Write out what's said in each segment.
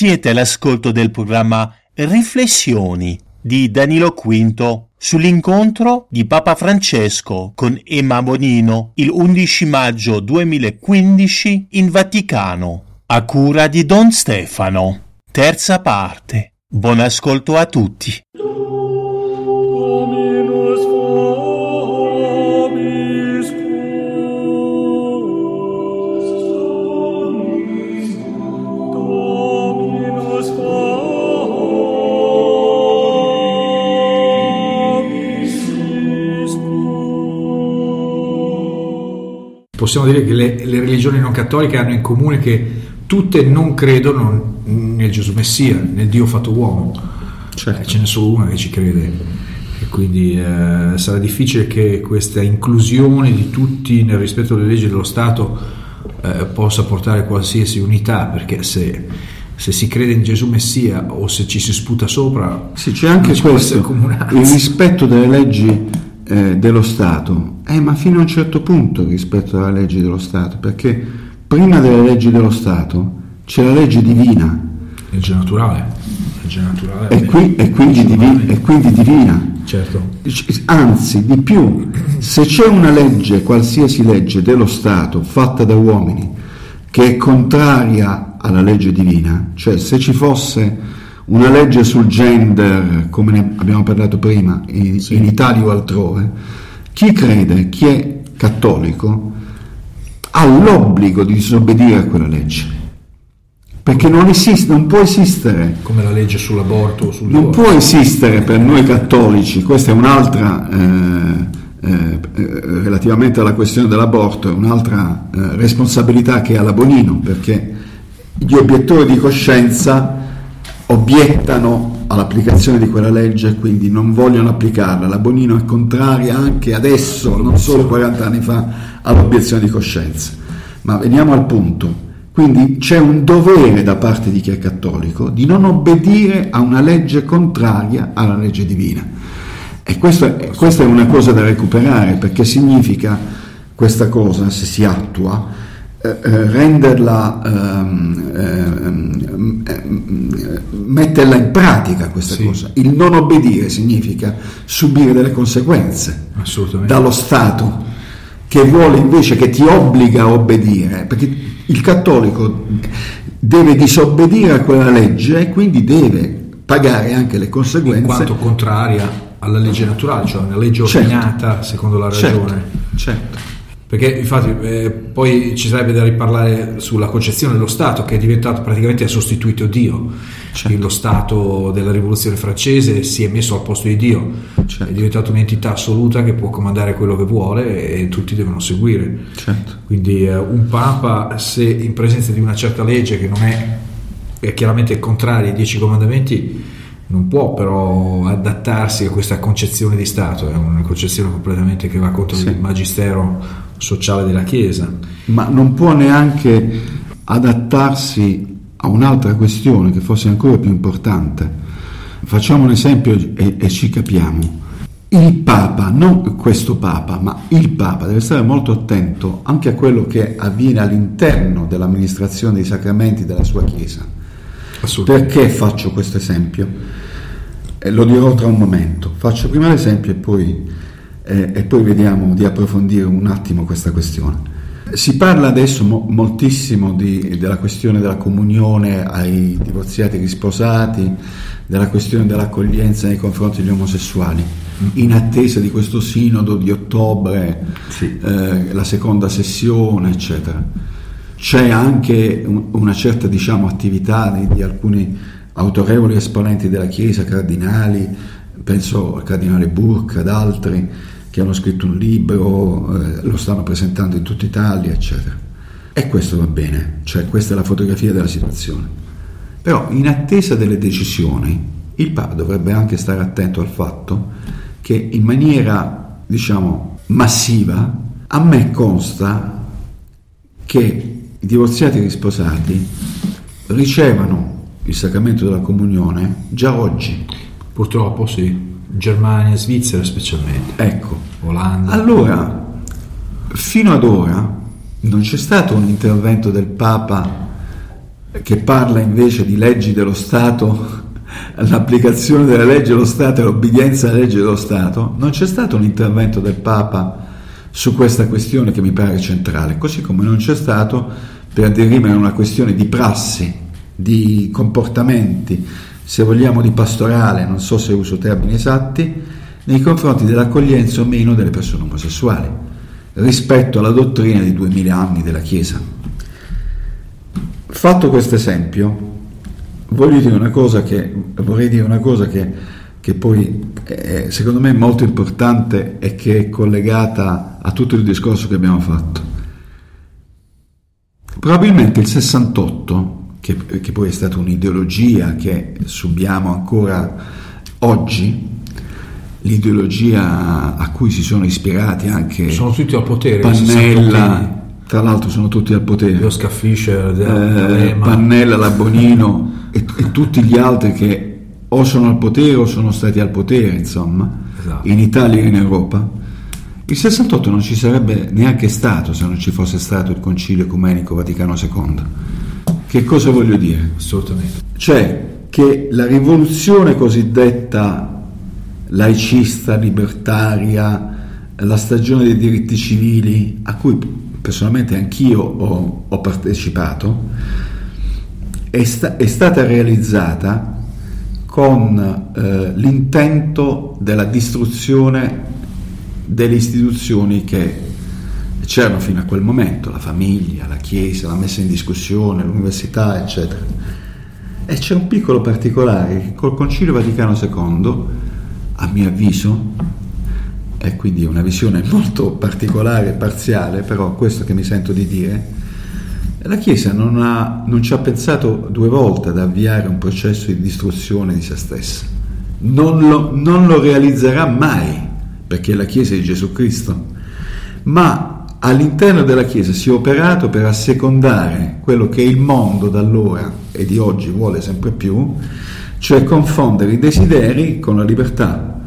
Siete all'ascolto del programma Riflessioni di Danilo Quinto sull'incontro di Papa Francesco con Emma Bonino il 11 maggio 2015 in Vaticano, a cura di Don Stefano. Terza parte. Buon ascolto a tutti. Possiamo dire che le, le religioni non cattoliche hanno in comune che tutte non credono nel Gesù Messia, nel Dio fatto uomo. Eh, ce n'è solo una che ci crede. E quindi eh, sarà difficile che questa inclusione di tutti nel rispetto delle leggi dello Stato eh, possa portare qualsiasi unità, perché se, se si crede in Gesù Messia o se ci si sputa sopra, Sì, c'è anche questo, il rispetto delle leggi eh, dello Stato, eh, ma fino a un certo punto rispetto delle leggi dello Stato, perché prima delle leggi dello Stato c'è la legge divina legge naturale. Legge naturale e, qui- e quindi, divi- e quindi divina. Certo. Anzi, di più, se c'è una legge, qualsiasi legge dello Stato fatta da uomini, che è contraria alla legge divina, cioè se ci fosse una legge sul gender, come ne abbiamo parlato prima, in, in Italia o altrove, chi crede, chi è cattolico, ha l'obbligo di disobbedire a quella legge. Perché non esiste, non può esistere Come la legge sull'aborto sul non può esistere per noi cattolici, questa è un'altra, eh, eh, relativamente alla questione dell'aborto, è un'altra eh, responsabilità che ha la Bonino, perché gli obiettori di coscienza obiettano all'applicazione di quella legge quindi non vogliono applicarla. La Bonino è contraria anche adesso, non solo 40 anni fa, all'obiezione di coscienza. Ma veniamo al punto. Quindi c'è un dovere da parte di chi è cattolico di non obbedire a una legge contraria alla legge divina. E questo è, questa è una cosa da recuperare perché significa questa cosa, se si attua, renderla, ehm, ehm, ehm, metterla in pratica questa Sì. cosa. Il non obbedire significa subire delle conseguenze dallo Stato che vuole invece che ti obbliga a obbedire, perché il cattolico deve disobbedire a quella legge e quindi deve pagare anche le in conseguenze. quanto contraria alla legge naturale, cioè una legge Certo. ordinata secondo la certo, ragione. certo. Perché infatti eh, poi ci sarebbe da riparlare sulla concezione dello Stato che è diventato praticamente ha sostituito Dio. Certo. Lo Stato della rivoluzione francese si è messo al posto di Dio, Certo. è diventato un'entità assoluta che può comandare quello che vuole e tutti devono seguire. Certo. Quindi eh, un Papa, se in presenza di una certa legge che non è, è chiaramente contraria ai dieci comandamenti, non può però adattarsi a questa concezione di Stato, è una concezione completamente che va contro Sì. il magistero sociale della Chiesa. ma non può neanche adattarsi a un'altra questione che forse è ancora più importante. Facciamo un esempio e, e ci capiamo. Il Papa, non questo Papa, ma il Papa deve stare molto attento anche a quello che avviene all'interno dell'amministrazione dei sacramenti della sua Chiesa. Assolutamente. Perché faccio questo esempio? Eh, lo dirò tra un momento. Faccio prima l'esempio e poi, eh, e poi vediamo di approfondire un attimo questa questione. Si parla adesso mo- moltissimo di- della questione della comunione ai divorziati e risposati, della questione dell'accoglienza nei confronti degli omosessuali, in attesa di questo sinodo di ottobre, Sì. eh, la seconda sessione, eccetera. C'è anche un- una certa diciamo, attività di, di alcuni autorevoli esponenti della Chiesa, cardinali, penso al cardinale Burke, ad altri, che hanno scritto un libro, eh, lo stanno presentando in tutta Italia, eccetera. E questo va bene, cioè questa è la fotografia della situazione. Però in attesa delle decisioni, il Papa dovrebbe anche stare attento al fatto che in maniera, diciamo, massiva, a me consta che i divorziati e risposati ricevano il sacramento della comunione già oggi. Purtroppo sì, Germania, Svizzera specialmente. Ecco. Olanda. Allora, fino ad ora non c'è stato un intervento del Papa che parla invece di leggi dello Stato, l'applicazione delle leggi dello Stato e l'obbedienza alle leggi dello Stato, non c'è stato un intervento del Papa su questa questione che mi pare centrale, così come non c'è stato per dirimere una questione di prassi, di comportamenti, se vogliamo di pastorale, non so se uso termini esatti, nei confronti dell'accoglienza o meno delle persone omosessuali, rispetto alla dottrina di duemila anni della Chiesa. Fatto questo esempio, voglio dire una cosa che, vorrei dire una cosa che, che poi è, secondo me è molto importante e che è collegata a tutto il discorso che abbiamo fatto. Probabilmente il 68, che, che poi è stata un'ideologia che subiamo ancora oggi, l'ideologia a cui si sono ispirati anche Sono tutti al potere. Pannella, tra l'altro sono tutti al potere, Oscar Fischer, eh. Pannella, Labonino e, e tutti gli altri che o sono al potere o sono stati al potere, insomma, Esatto. in Italia e in Europa. Il 68 non ci sarebbe neanche stato se non ci fosse stato il Concilio Ecumenico Vaticano II. Che cosa voglio dire? Assolutamente. Cioè che la rivoluzione cosiddetta laicista, libertaria, la stagione dei diritti civili, a cui personalmente anch'io ho, ho partecipato, è, sta- è stata realizzata con eh, l'intento della distruzione delle istituzioni che c'erano fino a quel momento, la famiglia, la chiesa, la messa in discussione, l'università, eccetera. E c'è un piccolo particolare che col Concilio Vaticano II, a mio avviso, e quindi una visione molto particolare e parziale, però questo che mi sento di dire, la Chiesa non, ha, non ci ha pensato due volte ad avviare un processo di distruzione di se stessa. Non lo, non lo realizzerà mai, perché è la Chiesa di Gesù Cristo, ma all'interno della Chiesa si è operato per assecondare quello che il mondo da allora e di oggi vuole sempre più, cioè confondere i desideri con la libertà.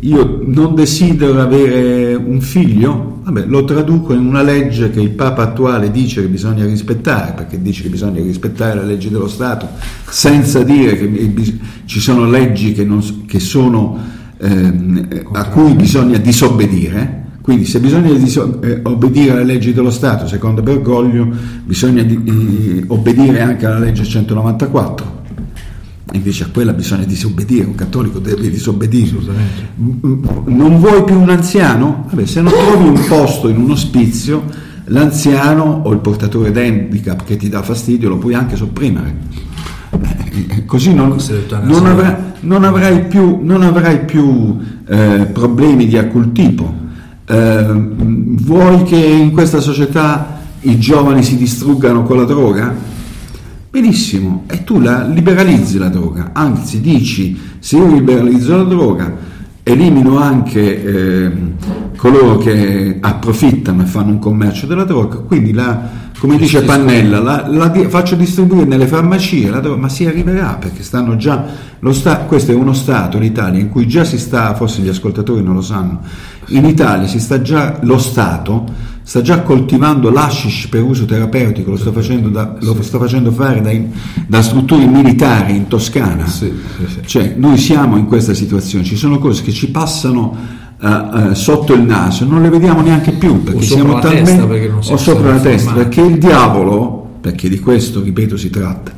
Io non desidero avere un figlio, vabbè, lo traduco in una legge che il Papa attuale dice che bisogna rispettare, perché dice che bisogna rispettare le leggi dello Stato, senza dire che ci sono leggi che, non che sono, ehm, a cui bisogna disobbedire. Quindi se bisogna diso- eh, obbedire alle leggi dello Stato, secondo Bergoglio, bisogna di- eh, obbedire anche alla legge 194. Invece a quella bisogna disobbedire, un cattolico deve disobbedire. Assolutamente. M- Non vuoi più un anziano? Vabbè, se non trovi un posto in un ospizio, l'anziano o il portatore d'handicap che ti dà fastidio lo puoi anche sopprimere. Eh, Così non, non avrai, non avrai più, non avrai più eh, problemi di alcun tipo. Eh, vuoi che in questa società i giovani si distruggano con la droga? Benissimo, e tu la liberalizzi la droga, anzi dici se io liberalizzo la droga elimino anche ehm, coloro che approfittano e fanno un commercio della droga, quindi la, come dice Pannella, la, la faccio distribuire nelle farmacie la droga, ma si arriverà perché stanno già, lo sta- questo è uno Stato, l'Italia, in cui già si sta, forse gli ascoltatori non lo sanno, in Italia si sta già, lo Stato sta già coltivando l'ashish per uso terapeutico, lo sta facendo, da- lo sta facendo fare dai- da strutture militari in Toscana. Sì, sì. Cioè, noi siamo in questa situazione, ci sono cose che ci passano eh, eh, sotto il naso, non le vediamo neanche più perché siamo talmente perché o sopra la testa, perché il diavolo, perché di questo ripeto si tratta,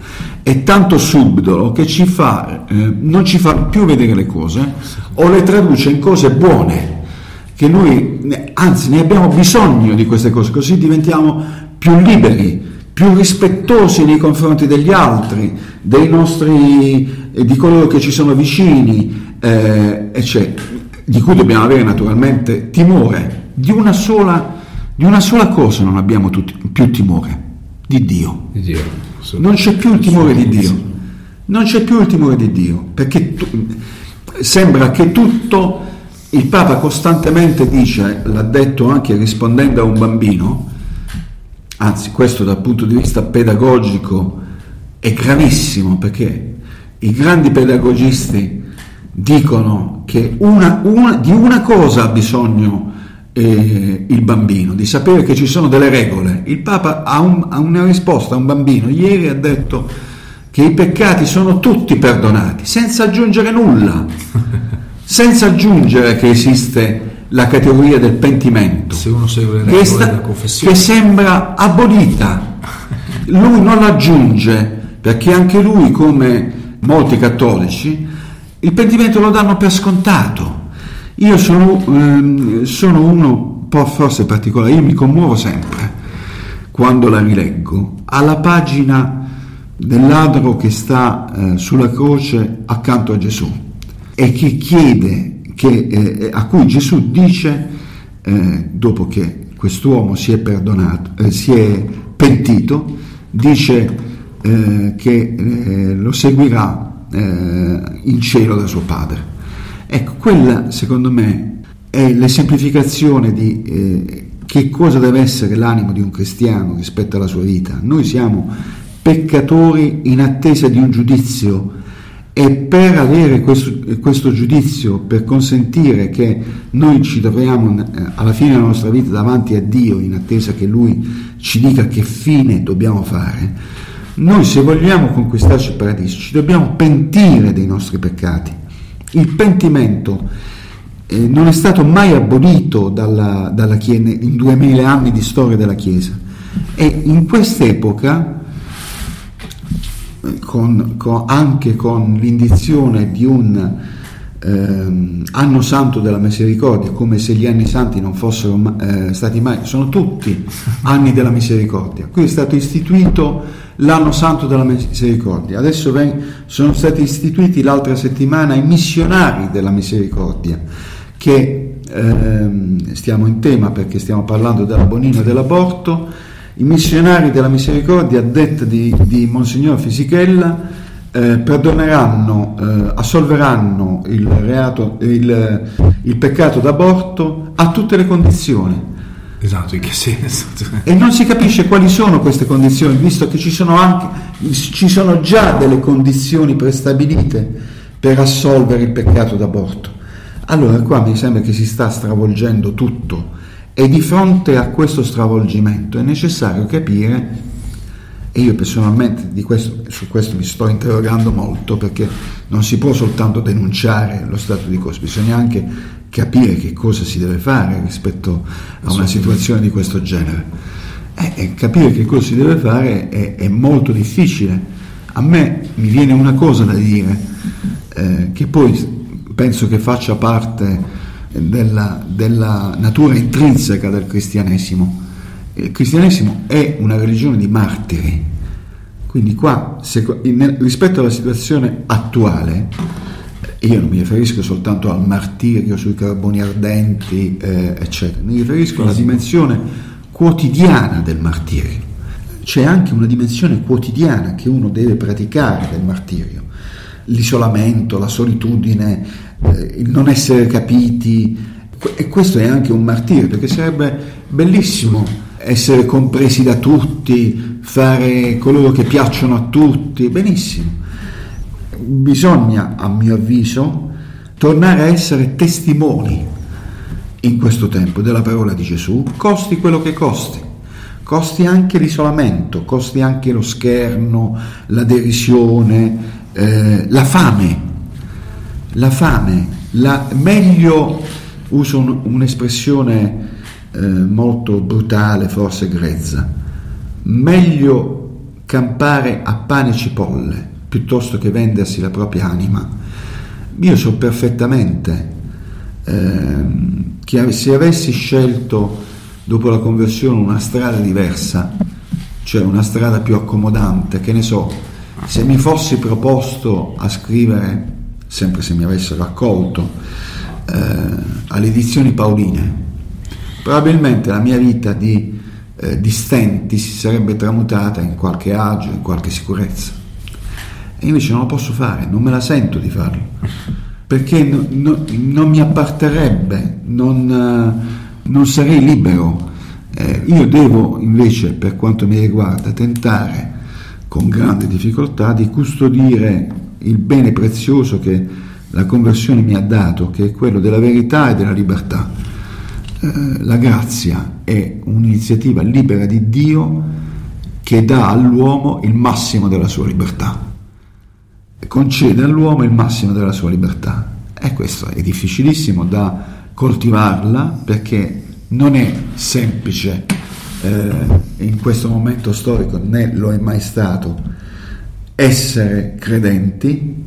è tanto subdolo che ci fa, eh, non ci fa più vedere le cose o le traduce in cose buone che noi, anzi ne abbiamo bisogno di queste cose, così diventiamo più liberi, più rispettosi nei confronti degli altri, dei nostri, eh, di coloro che ci sono vicini, eh, eccetera, di cui dobbiamo avere naturalmente timore. Di una sola, di una sola cosa non abbiamo tutti- più timore, di Dio. Di Dio. Non c'è più il timore di Dio. non c'è più il timore di Dio, perché tu, sembra che tutto, il Papa costantemente dice, l'ha detto anche rispondendo a un bambino, anzi questo dal punto di vista pedagogico è gravissimo perché i grandi pedagogisti dicono che una, una, di una cosa ha bisogno eh, il bambino, di sapere che ci sono delle regole. Il Papa ha, un, ha una risposta a un bambino, ieri ha detto che i peccati sono tutti perdonati, senza aggiungere nulla, senza aggiungere che esiste la categoria del pentimento, Se uno segue le che, sta- che sembra abolita. Lui non l'aggiunge perché anche lui, come molti cattolici, il pentimento lo danno per scontato. Io sono, ehm, sono uno un po' forse particolare, io mi commuovo sempre quando la rileggo alla pagina del ladro che sta eh, sulla croce accanto a Gesù e che chiede, che, eh, a cui Gesù dice, eh, dopo che quest'uomo si è perdonato, eh, si è pentito, dice eh, che eh, lo seguirà eh, in cielo da suo padre. Ecco, quella secondo me è l'esemplificazione di che cosa deve essere l'animo di un cristiano rispetto alla sua vita. Noi siamo peccatori in attesa di un giudizio e per avere questo, questo giudizio, per consentire che noi ci troviamo eh, alla fine della nostra vita davanti a Dio in attesa che Lui ci dica che fine dobbiamo fare, noi se vogliamo conquistarci il paradiso ci dobbiamo pentire dei nostri peccati. Il pentimento eh, non è stato mai abolito dalla, dalla in duemila anni di storia della Chiesa e in quest'epoca con, con, anche con l'indizione di un ehm, anno santo della misericordia, come se gli anni santi non fossero eh, stati mai, sono tutti anni della misericordia. Qui è stato istituito l'anno santo della misericordia, adesso ven- sono stati istituiti l'altra settimana i missionari della misericordia, che ehm, stiamo in tema perché stiamo parlando dell'abonino e dell'aborto i missionari della misericordia, detta di, di Monsignor Fisichella, eh, perdoneranno, eh, assolveranno il, reato, il, il peccato d'aborto a tutte le condizioni. Esatto, in che senso? E non si capisce quali sono queste condizioni, visto che ci sono, anche, ci sono già delle condizioni prestabilite per assolvere il peccato d'aborto. Allora qua mi sembra che si sta stravolgendo tutto e di fronte a questo stravolgimento è necessario capire, e io personalmente questo, su questo mi sto interrogando molto, perché non si può soltanto denunciare lo stato di cose, bisogna anche capire che cosa si deve fare rispetto a una situazione di questo genere. E, capire che cosa si deve fare è, è, molto difficile. A me mi viene una cosa da dire, eh, che poi penso che faccia parte della, della, natura intrinseca del cristianesimo. Il cristianesimo è una religione di martiri, quindi qua se, in, rispetto alla situazione attuale, io non mi riferisco soltanto al martirio sui carboni ardenti, eh, eccetera, mi riferisco alla dimensione quotidiana del martirio. C'è anche una dimensione quotidiana che uno deve praticare del martirio, l'isolamento, la solitudine, eh, il non essere capiti, e questo è anche un martirio, perché sarebbe bellissimo essere compresi da tutti, fare coloro che piacciono a tutti, benissimo. Bisogna, a mio avviso, tornare a essere testimoni in questo tempo della parola di Gesù, costi quello che costi. Costi anche l'isolamento, costi anche lo scherno, la derisione, eh, la fame, la fame, la, meglio, uso un, un'espressione eh, molto brutale, forse grezza, meglio campare a pane e cipolle piuttosto che vendersi la propria anima. Io so perfettamente eh, che se avessi scelto dopo la conversione una strada diversa, cioè una strada più accomodante, che ne so, se mi fossi proposto a scrivere sempre se mi avessero accolto, eh, alle edizioni Paoline, probabilmente la mia vita di, eh, di stenti si sarebbe tramutata in qualche agio, in qualche sicurezza. E invece non lo posso fare, non me la sento di farlo, perché no, no, non mi apparterebbe, non, eh, non sarei libero. Eh, io devo invece, per quanto mi riguarda, tentare con grande difficoltà di custodire il bene prezioso che la conversione mi ha dato, che è quello della verità e della libertà. Eh, la grazia è un'iniziativa libera di Dio che dà all'uomo il massimo della sua libertà, concede all'uomo il massimo della sua libertà. E questo è difficilissimo da coltivarla perché non è semplice eh, in questo momento storico, né lo è mai stato, essere credenti,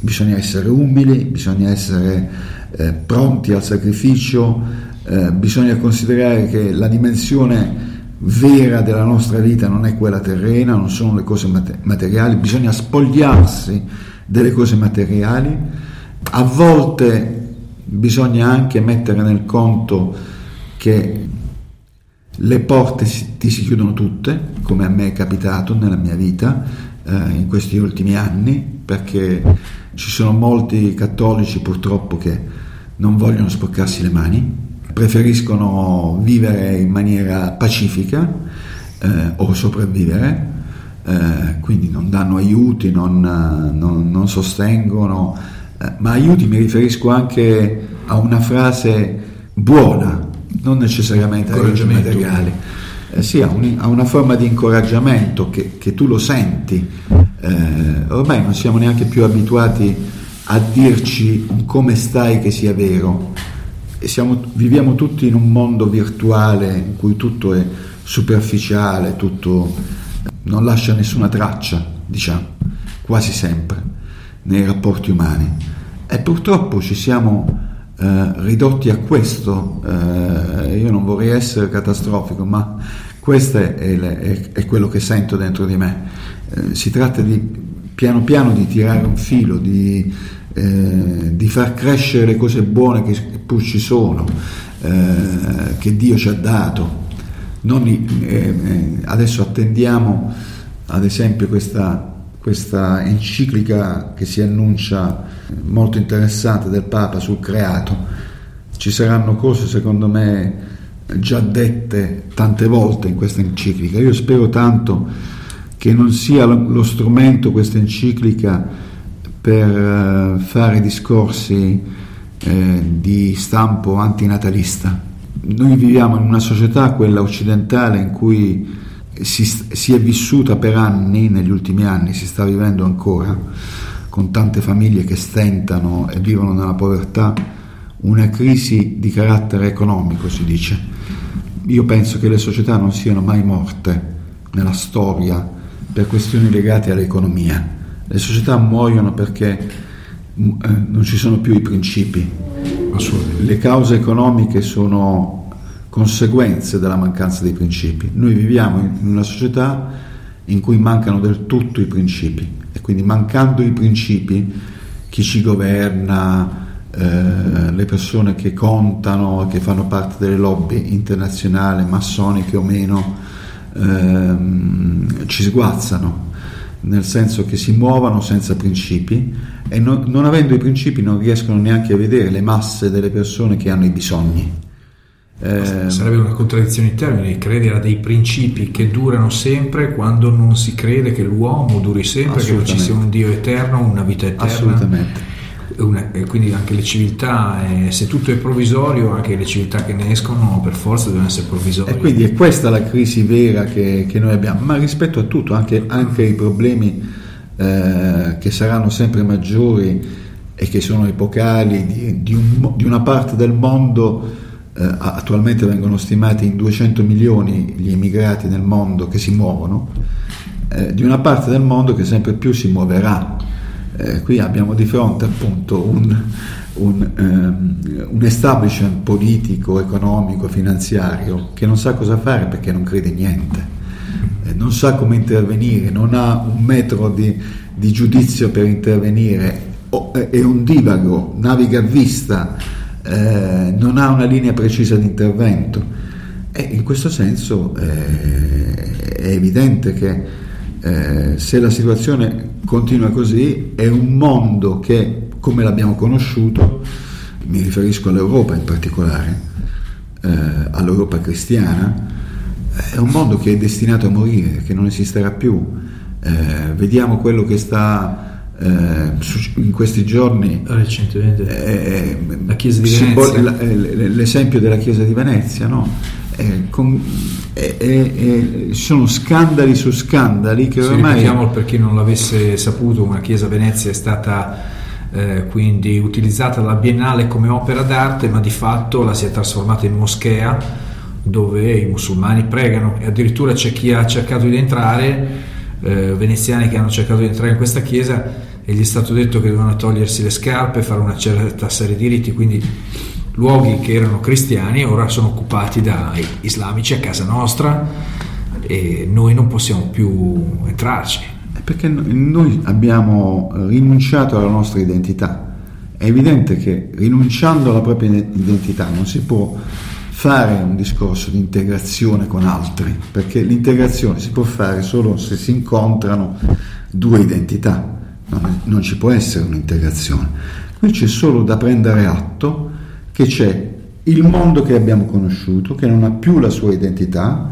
bisogna essere umili, bisogna essere eh, pronti al sacrificio, eh, bisogna considerare che la dimensione vera della nostra vita non è quella terrena, non sono le cose materiali, bisogna spogliarsi delle cose materiali, a volte bisogna anche mettere nel conto che le porte si, ti si chiudono tutte, come a me è capitato nella mia vita in questi ultimi anni, perché ci sono molti cattolici purtroppo che non vogliono sporcarsi le mani, preferiscono vivere in maniera pacifica eh, o sopravvivere, eh, quindi non danno aiuti, non, non, non sostengono, eh, ma aiuti mi riferisco anche a una frase buona, non necessariamente aiuti materiali. Eh, sì, a, un, a, una forma di incoraggiamento che, che tu lo senti. Eh, ormai non siamo neanche più abituati a dirci come stai che sia vero, siamo, viviamo tutti in un mondo virtuale in cui tutto è superficiale, tutto non lascia nessuna traccia, diciamo, quasi sempre, nei rapporti umani. E purtroppo ci siamo eh, ridotti a questo, eh, io non vorrei essere catastrofico, ma questo è, è, è quello che sento dentro di me. Eh, si tratta di piano piano di tirare un filo, di eh, di far crescere le cose buone che pur ci sono, eh, che Dio ci ha dato. Non, eh, eh, adesso attendiamo ad esempio questa, questa enciclica che si annuncia molto interessante del Papa sul creato. Ci saranno cose secondo me già dette tante volte in questa enciclica. Io spero tanto che non sia lo strumento, questa enciclica, per eh, fare discorsi eh, di stampo antinatalista. Noi viviamo in una società, quella occidentale, in cui si, si, è vissuta per anni, negli ultimi anni, si sta vivendo ancora, con tante famiglie che stentano e vivono nella povertà, una crisi di carattere economico, si dice. Io penso che le società non siano mai morte nella storia per questioni legate all'economia le società muoiono perché mm, eh, non ci sono più i principi. Le cause economiche sono conseguenze della mancanza dei principi. Noi viviamo in una società in cui mancano del tutto i principi e quindi mancando i principi chi ci governa, eh, le persone che contano, che fanno parte delle lobby internazionali, massoniche o meno, ehm, ci sguazzano nel senso che si muovono senza principi e non, non, avendo i principi non riescono neanche a vedere le masse delle persone che hanno i bisogni. Eh, Sarebbe una contraddizione in termini, credere a dei principi che durano sempre quando non si crede che l'uomo duri sempre, che ci sia un Dio eterno, una vita eterna. Assolutamente una, quindi anche le civiltà, eh, se tutto è provvisorio, anche le civiltà che ne escono per forza devono essere provvisorie. E quindi è questa la crisi vera che, che noi abbiamo, ma rispetto a tutto, anche, anche i problemi eh, che saranno sempre maggiori e che sono epocali di, di, un, di una parte del mondo, eh, attualmente vengono stimati in 200 milioni gli immigrati nel mondo che si muovono, eh, di una parte del mondo che sempre più si muoverà eh, qui abbiamo di fronte appunto un, un, um, un, establishment politico, economico, finanziario che non sa cosa fare perché non crede niente, eh, non sa come intervenire, non ha un metro di, di giudizio per intervenire, o, è un divago, naviga a vista, eh, non ha una linea precisa di intervento. E in questo senso eh, è evidente che eh, se la situazione continua così è un mondo che, come l'abbiamo conosciuto, mi riferisco all'Europa in particolare, eh, all'Europa cristiana, è un mondo che è destinato a morire, che non esisterà più. Eh, vediamo quello che sta in questi giorni recentemente. eh, la Chiesa di Venezia. eh, l'esempio della Chiesa di Venezia no? eh, con, eh, sono scandali su scandali che ormai ripetiamo per chi non l'avesse saputo una Chiesa a Venezia è stata eh, quindi utilizzata dalla Biennale come opera d'arte ma di fatto la si è trasformata in moschea dove i musulmani pregano. E addirittura c'è chi ha cercato di entrare eh, veneziani che hanno cercato di entrare in questa chiesa e gli è stato detto che dovevano togliersi le scarpe, fare una certa serie di riti, quindi luoghi che erano cristiani ora sono occupati da islamici a casa nostra e noi non possiamo più entrarci. Perché noi abbiamo rinunciato alla nostra identità. È evidente che rinunciando alla propria identità non si può fare un discorso di integrazione con altri, perché l'integrazione si può fare solo se si incontrano due identità non, non ci può essere un'integrazione. Qui c'è solo da prendere atto che c'è il mondo che abbiamo conosciuto, che non ha più la sua identità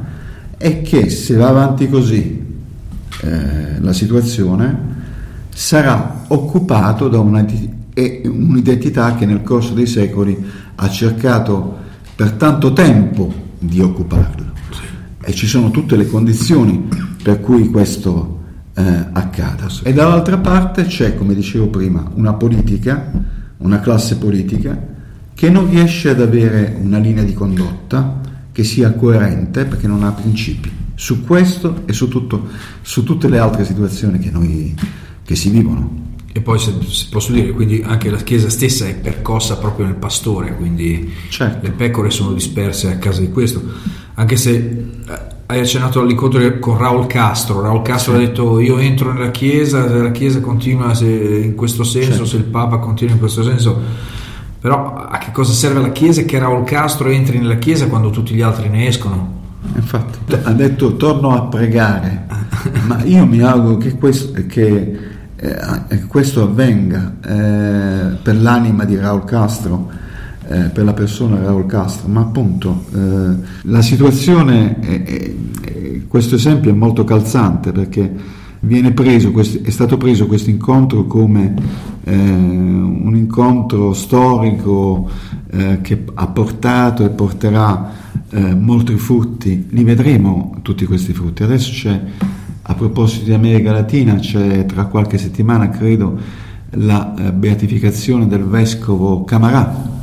e che se va avanti così eh, la situazione sarà occupato da una, un'identità che nel corso dei secoli ha cercato per tanto tempo di occuparlo. E ci sono tutte le condizioni per cui questo eh, accada. E dall'altra parte c'è, come dicevo prima, una politica, una classe politica che non riesce ad avere una linea di condotta che sia coerente perché non ha principi su questo e su, tutto, su tutte le altre situazioni che, noi, che si vivono. E poi se, posso dire, quindi anche la Chiesa stessa è percossa proprio nel pastore, quindi certo. le pecore sono disperse a causa di questo. Anche se eh, hai accennato all'incontro con Raul Castro. Raul Castro sì. ha detto io entro nella Chiesa, se la Chiesa continua in questo senso, certo. se il Papa continua in questo senso. Però a che cosa serve la Chiesa che Raul Castro entri nella Chiesa quando tutti gli altri ne escono? Infatti, ha detto torno a pregare, ma io mi auguro che questo, che, eh, questo avvenga eh, per l'anima di Raul Castro eh, per la persona Raul Castro, ma appunto eh, la situazione, è, è, è, questo esempio è molto calzante perché preso, è stato preso questo incontro come eh, un incontro storico eh, che ha portato e porterà eh, molti frutti, li vedremo tutti questi frutti. Adesso c'è, a proposito di America Latina, c'è tra qualche settimana, credo, la eh, beatificazione del vescovo Camarà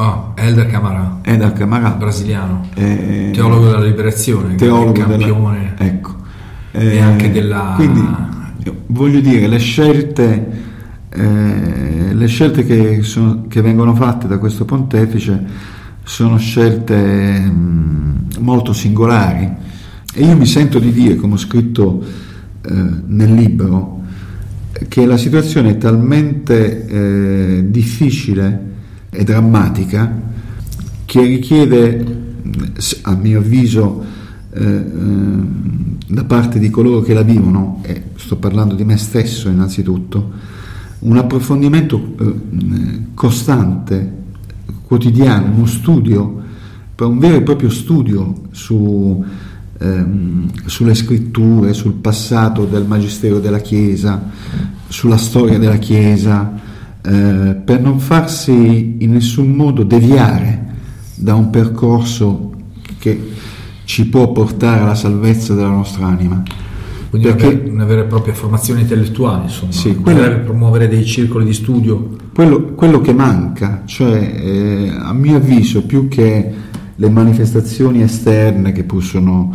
Oh, Elder Camarà. Elder Camarà. Brasiliano. Eh, teologo della liberazione. Teologo campione. Della, ecco. Eh, e anche della... Quindi, voglio dire, le scelte, eh, le scelte che, sono, che, vengono fatte da questo pontefice sono scelte mh, mm, molto singolari. E io mi sento di dire, come ho scritto eh, nel libro, che la situazione è talmente eh, difficile e drammatica che richiede, a mio avviso, eh, eh, da parte di coloro che la vivono, e sto parlando di me stesso innanzitutto, un approfondimento eh, costante, quotidiano, uno studio, un vero e proprio studio su, ehm, sulle scritture, sul passato del Magistero della Chiesa, sulla storia della Chiesa, eh, per non farsi in nessun modo deviare da un percorso che ci può portare alla salvezza della nostra anima. Quindi Perché, una, vera, e propria formazione intellettuale, insomma, sì, quello, promuovere dei circoli di studio. Quello, quello che manca, cioè eh, a mio avviso, più che le manifestazioni esterne che pur sono,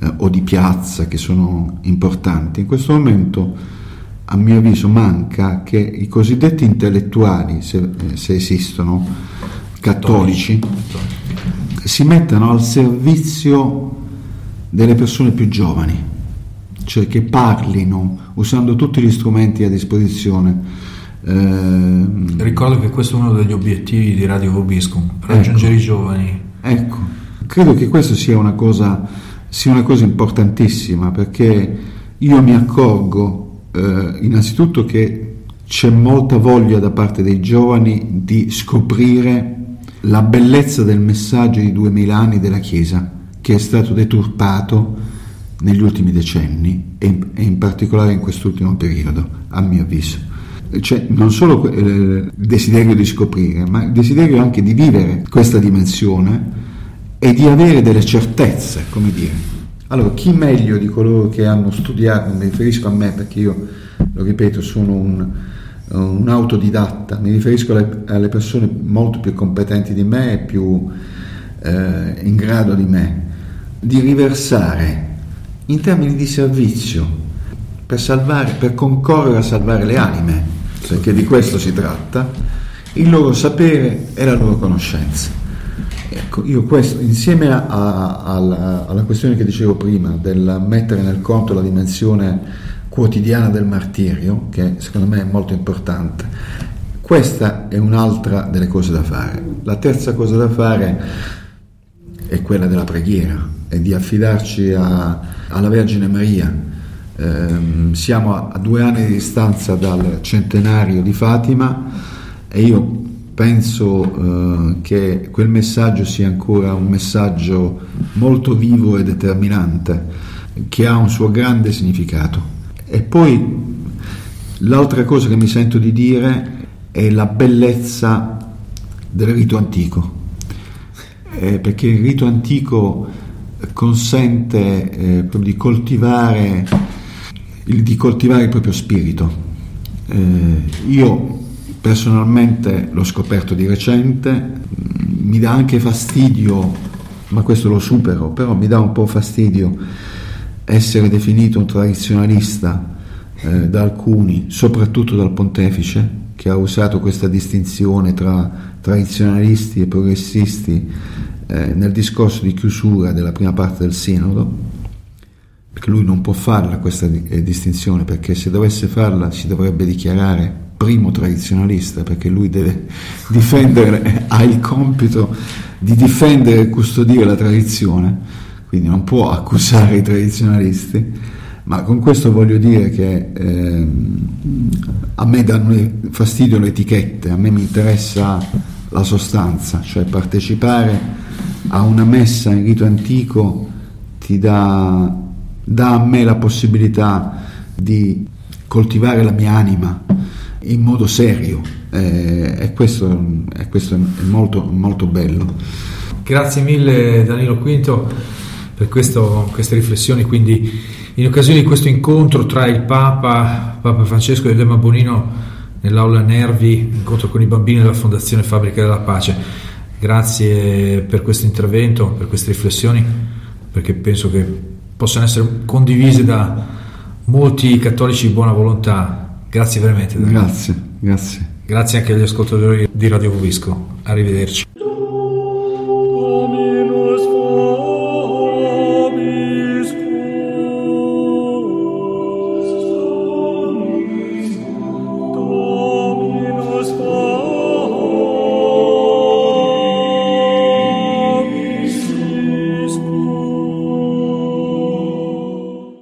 eh, o di piazza, che sono importanti, in questo momento a mio avviso manca che i cosiddetti intellettuali, se, se esistono, cattolici, si mettano al servizio delle persone più giovani, cioè che parlino usando tutti gli strumenti a disposizione. Eh, Ricordo che questo è uno degli obiettivi di Radio Vobiscum, raggiungere ecco, i giovani. Ecco, credo che questa sia una cosa, sia una cosa importantissima perché io mi accorgo eh, innanzitutto che c'è molta voglia da parte dei giovani di scoprire la bellezza del messaggio di duemila anni della Chiesa che è stato deturpato negli ultimi decenni e in, particolare in quest'ultimo periodo, a mio avviso. C'è non solo il desiderio di scoprire, ma il desiderio anche di vivere questa dimensione e di avere delle certezze, come dire. Allora, chi meglio di coloro che hanno studiato, mi riferisco a me perché io, lo ripeto, sono un, un autodidatta, mi riferisco alle, alle, persone molto più competenti di me più eh, in grado di me, di riversare in termini di servizio per, salvare, per concorrere a salvare le anime, perché di questo si tratta, il loro sapere e la loro conoscenza. Ecco, io questo, insieme a, a, alla, alla questione che dicevo prima, del mettere nel conto la dimensione quotidiana del martirio, che secondo me è molto importante, questa è un'altra delle cose da fare. La terza cosa da fare è quella della preghiera e di affidarci a, alla Vergine Maria. Eh, siamo a, due anni di distanza dal centenario di Fatima e io penso eh, che quel messaggio sia ancora un messaggio molto vivo e determinante, che ha un suo grande significato. E poi l'altra cosa che mi sento di dire è la bellezza del rito antico, eh, perché il rito antico consente eh, proprio di coltivare, di coltivare il proprio spirito. Eh, io Personalmente l'ho scoperto di recente, mi dà anche fastidio, ma questo lo supero, però mi dà un po' fastidio essere definito un tradizionalista eh, da alcuni, soprattutto dal pontefice, che ha usato questa distinzione tra tradizionalisti e progressisti eh, nel discorso di chiusura della prima parte del Sinodo, perché lui non può farla questa eh, distinzione, perché se dovesse farla si dovrebbe dichiarare primo tradizionalista perché lui deve difendere, ha il compito di difendere e custodire la tradizione, quindi non può accusare i tradizionalisti, ma con questo voglio dire che eh, a me danno fastidio le etichette, a me mi interessa la sostanza, cioè partecipare a una messa in rito antico ti dà, dà a me la possibilità di coltivare la mia anima, in modo serio eh, e questo, e questo è molto, molto bello. Grazie mille Danilo Quinto per questo, queste riflessioni, quindi in occasione di questo incontro tra il Papa, Papa Francesco e Dema Bonino nell'aula Nervi, incontro con i bambini della Fondazione Fabbrica della Pace. Grazie per questo intervento, per queste riflessioni, perché penso che possano essere condivise da molti cattolici di buona volontà Grazie veramente. Grazie, grazie. Grazie anche agli ascoltatori di Radio Visco. Arrivederci.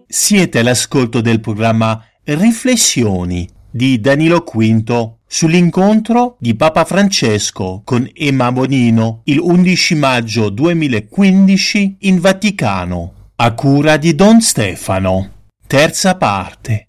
Siete all'ascolto del programma Riflessioni di Danilo V sull'incontro di Papa Francesco con Emma Bonino il 11 maggio 2015 in Vaticano, a cura di Don Stefano. Terza parte.